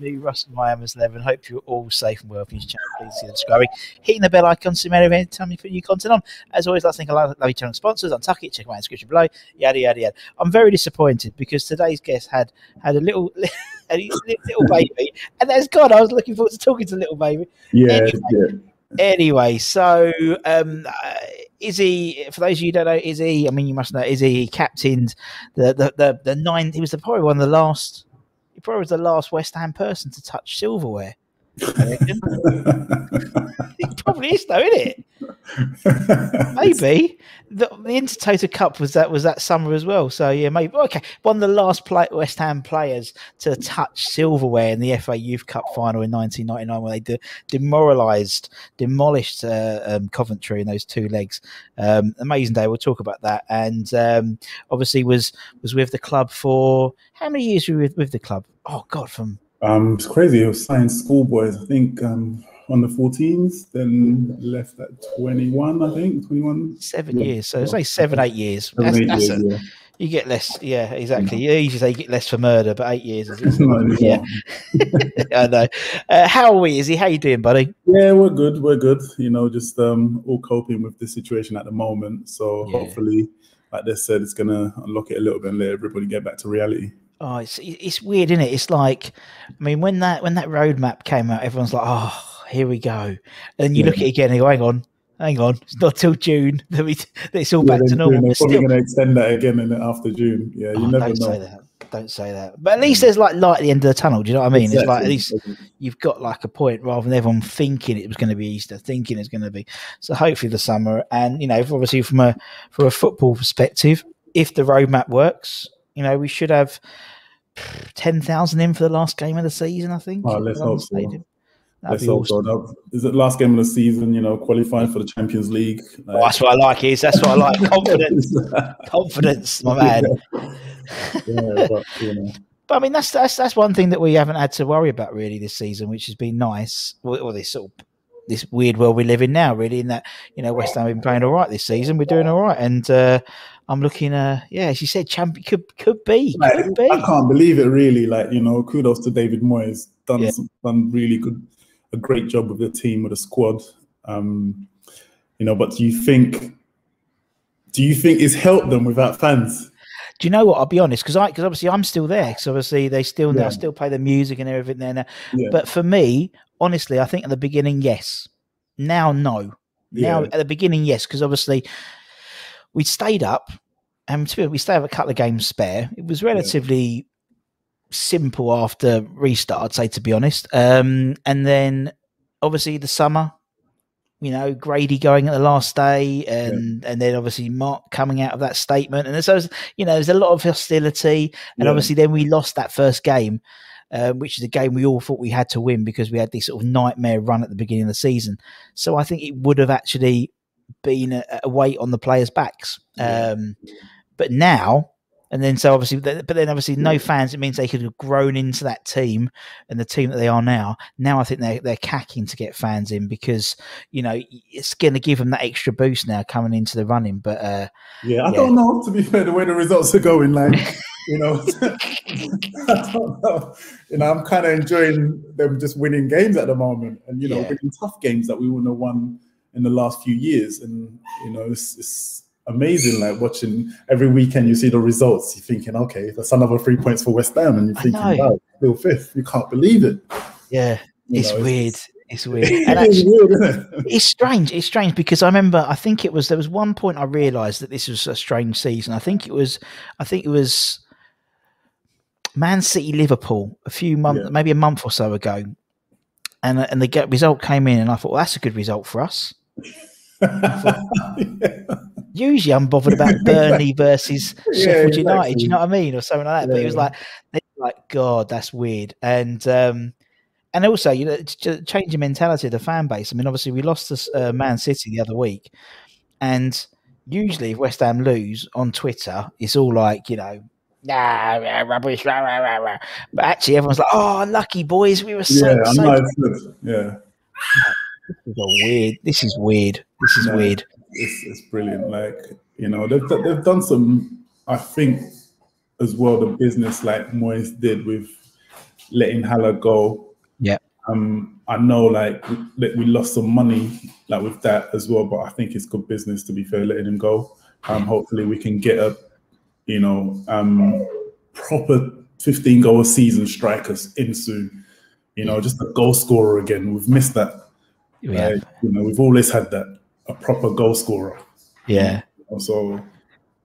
Everybody, Russell Miami's 11. Hope you're all safe and well. If you're channel, please see subscribing. Hitting the bell icon so you may every time you put new content on. As always, let's thank a lot of lovely channel sponsors. Untuck it, check the description below. Yada, yada, yada. I'm very disappointed because today's guest had had a little. a little baby, and that's gone. I was looking forward to talking to little baby. Yeah, Anyway, yeah. Anyway, so um, uh, Izzy, for those of you who don't know, Izzy, I mean, you must know, Izzy he captained the the the, the nine. He was the, probably one of the last. He probably was the last West Ham person to touch silverware. He probably is, though, isn't it? Maybe the, the Intertoto Cup was that was that summer as well. So yeah, maybe okay. One of the last play, West Ham players to touch silverware in the FA Youth Cup final in 1999, when they de- demoralised, demolished uh, um, Coventry in those two legs. Um, amazing day. We'll talk about that. And um, obviously was was with the club for how many years were you with, with the club? Oh God, from Um, it's crazy. He was signed schoolboys, I think, um, on the 14s, then left at 21, I think, 21. seven Yeah. years. So it's like seven, eight years. Seven, That's, eight that's years, a- yeah. You get less, yeah, exactly. You usually say you get less for murder, but eight years is Not anymore. yeah. I know. Uh, how are we? Izzy? How you doing, buddy? Yeah, we're good. We're good. You know, just um, all coping with the situation at the moment. So Yeah. hopefully, like they said, it's gonna unlock it a little bit and let everybody get back to reality. Oh, it's it's weird, isn't it? It's like, I mean, when that when that roadmap came out, everyone's like, oh, here we go. And then you look at it again and you go, hang on, hang on, it's not till June that we that it's all Yeah, back to normal. they're probably going to extend that again in, after June. Yeah, you Oh, never don't know. say that. Don't say that. But at least there's like light at the end of the tunnel. Do you know what I mean? It's like at least you've got like a point rather than everyone thinking it was going to be Easter, thinking it's going to be. So hopefully the summer, and you know, obviously from a from a football perspective, if the roadmap works, you know, we should have ten thousand in for the last game of the season. I think. Oh, let's hope so. Stadium. That'd Let's be hope awesome. so. That- Is it last game of the season? You know, qualifying for the Champions League. Oh, that's what I like. Is that's what I like. Confidence, confidence, my man. yeah, but you know, But I mean, that's that's that's one thing that we haven't had to worry about really this season, which has been nice. Or, or this sort of this weird world we live in now, really. In that you know, West Ham have been playing all right this season. We're doing all right, and uh, I'm looking. Uh, yeah, as you said, champion could could be, like, could be. I can't believe it. Really, like you know, kudos to David Moyes. Done Yeah. some, done really good, a great job with the team with the squad. Um, you know, but do you think? Do you think it's helped them without fans? Do you know what? I'll be honest, because I because obviously I'm still there. Because obviously they still Yeah. still play the music and everything there. Now. Yeah. But for me, honestly, I think at the beginning, yes. Now, no. Now Yeah. at the beginning, yes, because obviously we stayed up, and to be honest, we stayed up a couple of games spare. It was relatively simple after restart, I'd say, to be honest. Um, and then obviously the summer, you know, Grady going at the last day, and and then obviously Mark coming out of that statement, and so you know, there's a lot of hostility, and Yeah. obviously then we lost that first game. Um, which is a game we all thought we had to win because we had this sort of nightmare run at the beginning of the season. So I think it would have actually been a, a weight on the players' backs. Um, but now, and then so obviously, but then obviously no fans. It means they could have grown into that team and the team that they are now. Now I think they're they're cacking to get fans in because you know it's going to give them that extra boost now coming into the running. But uh, Yeah, I Yeah. don't know. To be fair, the way the results are going, like you know, I don't know. You know, I'm kind of enjoying them just winning games at the moment, and you know, Yeah. winning tough games that we wouldn't have won in the last few years. And you know, it's, it's amazing. Like watching every weekend, you see the results. You're thinking, okay, that's another three points for West Ham, and you're thinking, wow, still fifth. You can't believe it. Yeah, you it's know, weird. It's, it's weird. Actually, weird it? it's strange. It's strange because I remember. I think it was there was one point I realised that this was a strange season. I think it was. I think it was. Man City Liverpool a few months, yeah. maybe a month or so ago, and and the get result came in, and I thought, well, that's a good result for us. thought, yeah. Usually, I'm bothered about Burnley versus yeah, Sheffield exactly. United. You know what I mean, or something like that. Yeah. But it was like, like, God, that's weird. And um, and also, you know, change the mentality of the fan base. I mean, obviously, we lost to uh, Man City the other week, and usually, if West Ham lose on Twitter, it's all like, you know, nah, rubbish, rah, rah, rah. But actually, everyone's like, "Oh, lucky boys, we were so." Yeah, so. Yeah. This is weird. This is weird. This is weird. It's, it's brilliant. Like you know, they've they've done some. I think as well the business like Moyes did with letting Haller go. Yeah. Um, I know like we, we lost some money like with that as well, but I think it's good business to be fair, letting him go. Um, hopefully we can get a you know, um, proper 15 goal season strikers in soon. You know, just a goal scorer again. We've missed that. Yeah. Uh, you know, we've always had that a proper goal scorer. Yeah. So,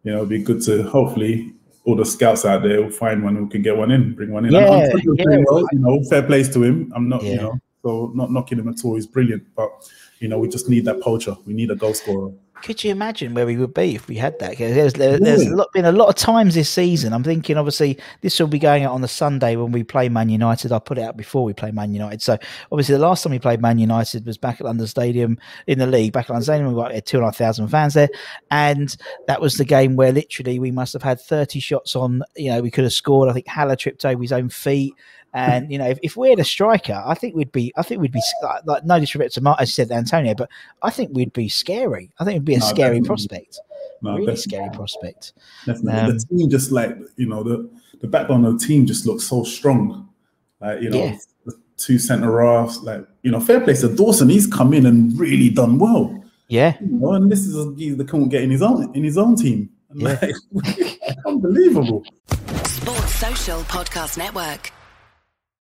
you know, it'd be good to hopefully all the scouts out there will find one who can get one in, bring one in. Yeah, yeah. Well, you know, fair plays to him. I'm not, yeah. you know, so not knocking him at all. He's brilliant, but you know, we just need that poacher. We need a goal scorer. Could you imagine where we would be if we had that? There's, there, there's a lot, been a lot of times this season. I'm thinking, obviously, this will be going out on the Sunday when we play Man United. I put it out before we play Man United. So, obviously, the last time we played Man United was back at London Stadium in the league. Back at London Stadium, we got two and a half thousand fans there, and that was the game where literally we must have had 30 shots on. You know, we could have scored. I think Haller tripped over his own feet. And you know, if, if we had a striker, I think we'd be, I think we'd be like no disrespect to Mark, as said Antonio, but I think we'd be scary. I think it'd be a no, scary definitely. prospect. No, really definitely. scary prospect. Definitely, um, the team just like you know the the backbone of the team just looks so strong. Like you know, yeah. the two centre halves, like you know, fair play to Dawson. He's come in and really done well. Yeah, you know, and this is a guy that can't get in his own in his own team. Yeah. Like, unbelievable. Sports Social Podcast Network.